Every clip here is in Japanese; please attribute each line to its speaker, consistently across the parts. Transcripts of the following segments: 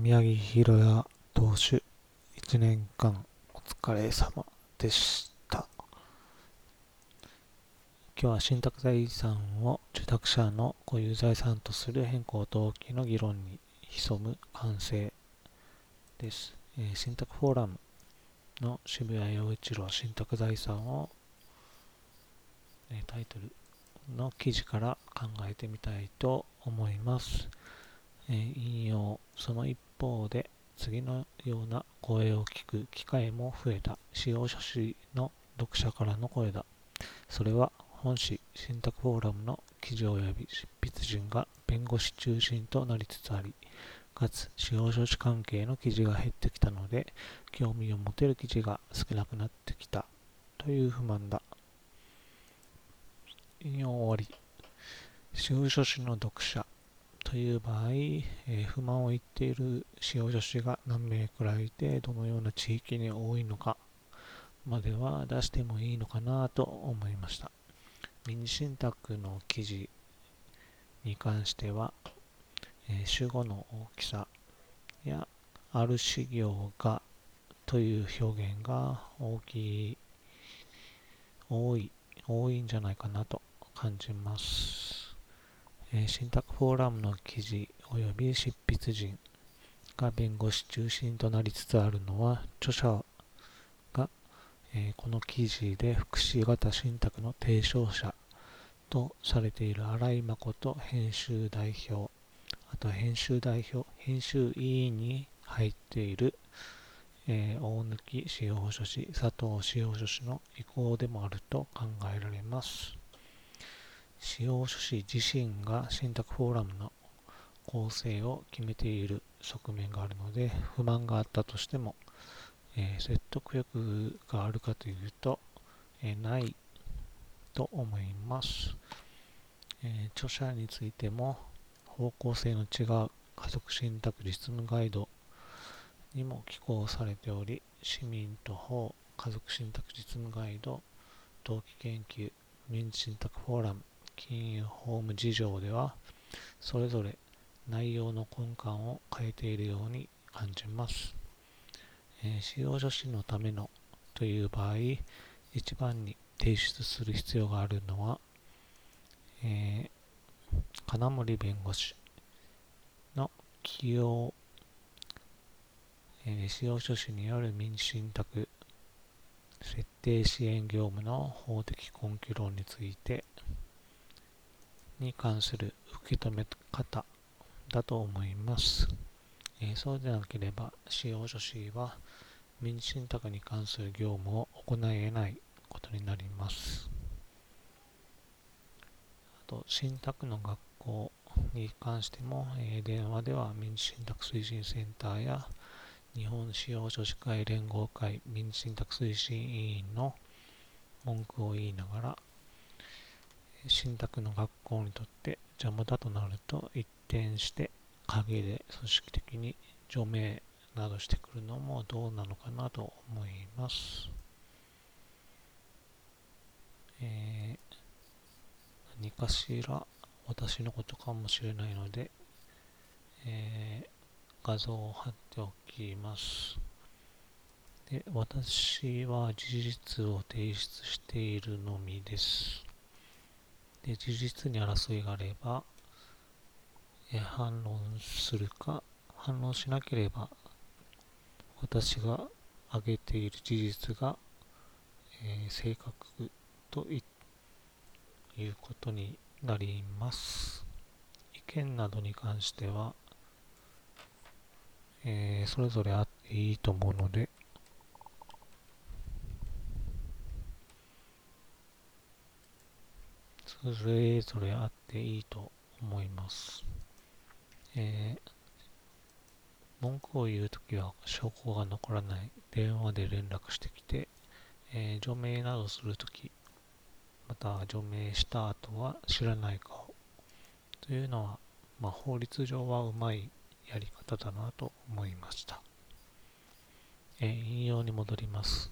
Speaker 1: 宮城宏也投手1年間お疲れ様でした。今日は信託財産を受託者の固有財産とする変更登記の議論に潜む完成です、えー、信託フォーラムの渋谷陽一郎信託財産を、え、タイトルの記事から考えてみたいと思います。えー、引用その一方で次のような声を聞く機会も増えた。使用書士の読者からの声だ。それは本誌信託フォーラムの記事及び執筆陣が弁護士中心となりつつありかつ使用書士関係の記事が減ってきたので興味を持てる記事が少なくなってきたという不満だ。引用終わり。使用書士の読者という場合、えー、不満を言っている使用女子が何名くらいでどのような地域に多いのかまでは出してもいいのかなと思いました。民事信託の記事に関しては、えー、主語の大きさやある事業がという表現が大きい、多い、多いんじゃないかなと感じます。えー、信託フォーラムの記事及び執筆陣が弁護士中心となりつつあるのは、著者が、えー、この記事で福祉型信託の提唱者とされている新井誠編集代表、あと編集代表、編集委員に入っている、えー、大貫司法書士、佐藤司法書士の意向でもあると考えられます。使用書士自身が信託フォーラムの構成を決めている側面があるので不満があったとしても、えー、説得力があるかというと、えー、ないと思います、えー、著者についても方向性の違う家族信託実務ガイドにも寄稿されており市民と法家族信託実務ガイド登記研究民事信託フォーラム金融法務事情では、それぞれ内容の根幹を変えているように感じます。えー、使用書士のためのという場合、一番に提出する必要があるのは、えー、金森弁護士の起用、えー、使用書士による民事信託設定支援業務の法的根拠論についてに関する受け止め方だと思います。えー、そうでなければ、使用書士は民事信託に関する業務を行えないことになります。あと、信託の学校に関しても、えー、電話では民事信託推進センターや日本使用書士会連合会民事信託推進委員の文句を言いながら、信託の学校にとって邪魔だとなると一転して陰で組織的に除名などしてくるのもどうなのかなと思います。えー、何かしら私のことかもしれないので、えー、画像を貼っておきます。で、私は事実を提出しているのみです。で事実に争いがあれば、え反論するか、反論しなければ、私が挙げている事実が、えー、正確ということになります。意見などに関しては、えー、それぞれあっていいと思うので、それぞれあっていいと思います。えー、文句を言うときは証拠が残らない電話で連絡してきて、えー、除名などするとき、また除名した後は知らない顔というのは、まあ、法律上はうまいやり方だなと思いました。えー、引用に戻ります。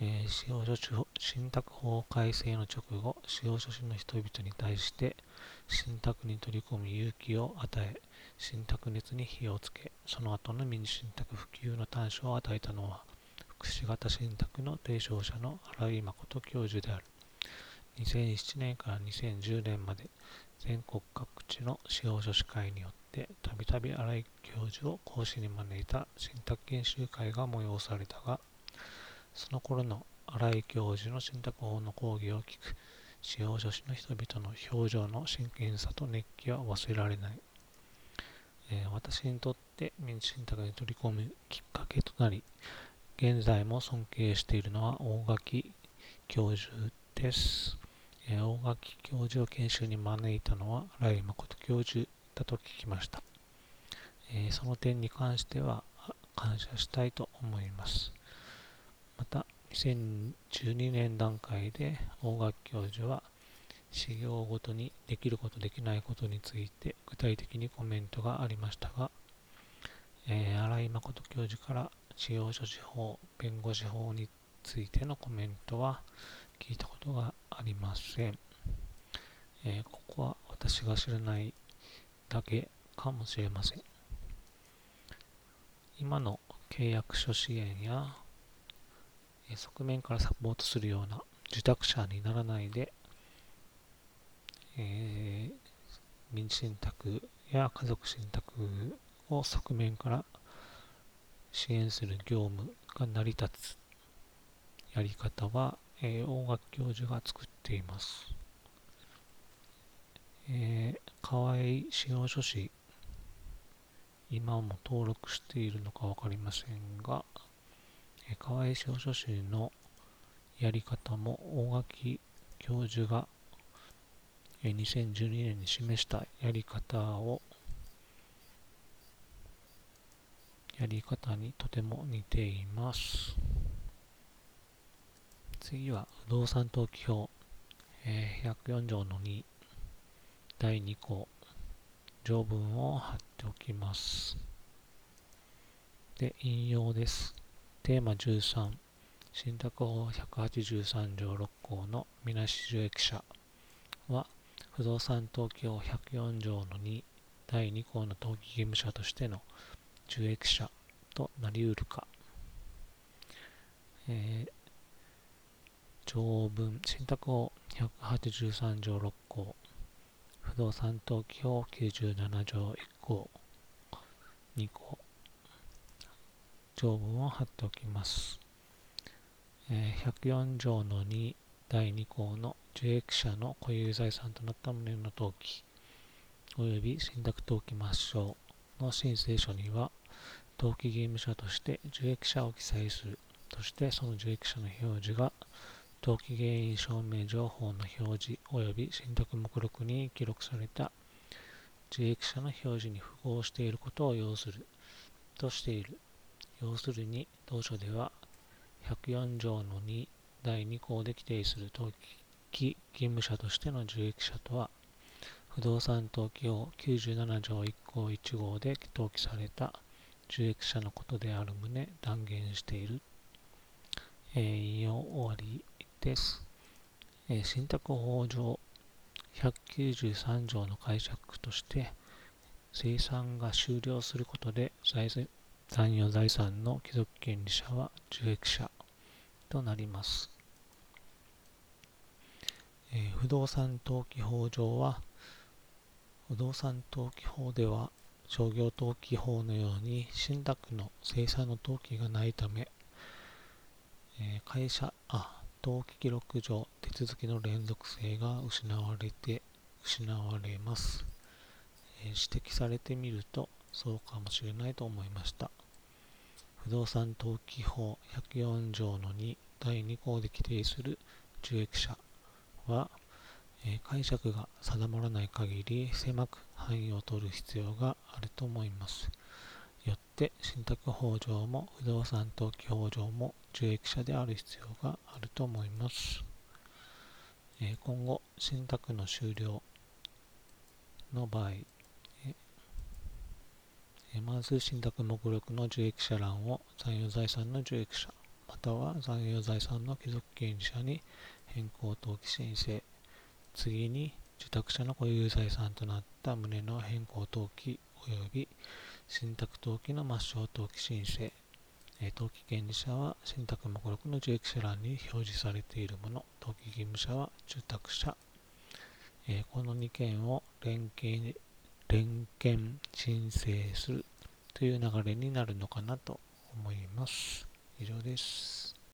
Speaker 1: えー、使用書士信託法改正の直後、使用書士の人々に対して信託に取り込む勇気を与え、信託熱に火をつけ、その後の民事信託普及の短所を与えたのは、福祉型信託の提唱者の荒井誠教授である。2007年から2010年まで全国各地の司法書士会によってたびたび荒井教授を講師に招いた信託研修会が催されたが、その頃の荒井教授の信託法の講義を聞く司法書士の人々の表情の真剣さと熱気は忘れられない。えー、私にとって民事信託に取り込むきっかけとなり、現在も尊敬しているのは大垣教授です。えー、大垣教授を研修に招いたのはライ誠教授だと聞きました。えー、その点に関しては感謝したいと思います。また、2012年段階で大垣教授は事業ごとにできることできないことについて具体的にコメントがありましたが、えー、新井誠教授から司法書士法、弁護士法についてのコメントは聞いたことがありません。えー、ここは私が知らないだけかもしれません。今の契約書支援や側面からサポートするような受託者にならないで、えー、民事信託や家族信託を側面から支援する業務が成り立つやり方は、えー、大学教授が作っています。えー、河合司法書士、今も登録しているのか分かりませんが、河合司法書士のやり方も大垣教授が、2012年に示したやり方をやり方にとても似ています。次は不動産登記表、え、104条の2第2項条文を貼っておきます。で、引用です。テーマ13信託法183条6項のみなし受益者は不動産登記法104条の2第2項の登記義務者としての受益者となりうるか、えー、条文、信託法183条6項、不動産登記法97条1項、2項、条文を貼っておきます。え、104条の2第2項の受益者の固有財産となった旨の登記、及び信託登記抹消の申請書には、登記義務者として受益者を記載するとしてその受益者の表示が登記原因証明情報の表示及び信託目録に記録された受益者の表示に符合していることを要するとしている。要するに、当初では104条の2第2項で規定する登記義務者としての受益者とは、不動産登記法97条1項1号で登記された受益者のことである旨断言している。えー、引用終わりです。えー、信託法上193条の解釈として、生産が終了することで財残余財産の帰属権利者は受益者となります。えー、不動産登記法上は、不動産登記法では商業登記法のように信託の生産の登記がないため、えー、会社、あ、登記記録上手続きの連続性が失われて、失われます。えー、指摘されてみるとそうかもしれないと思いました。不動産登記法104条の2第2項で規定する受益者は、え解釈が定まらない限り狭く範囲を取る必要があると思います。よって信託法上も不動産登記法上も受益者である必要があると思います。え今後信託の終了の場合、まず、信託目録の受益者欄を残余財産の受益者、または残余財産の帰属権利者に変更登記申請。次に、受託者の固有財産となった旨の変更登記及び信託登記の抹消登記申請。登記権利者は信託目録の受益者欄に表示されているもの、登記義務者は受託者。この2件を連携連携申請するという流れになるのかなと思います。以上です。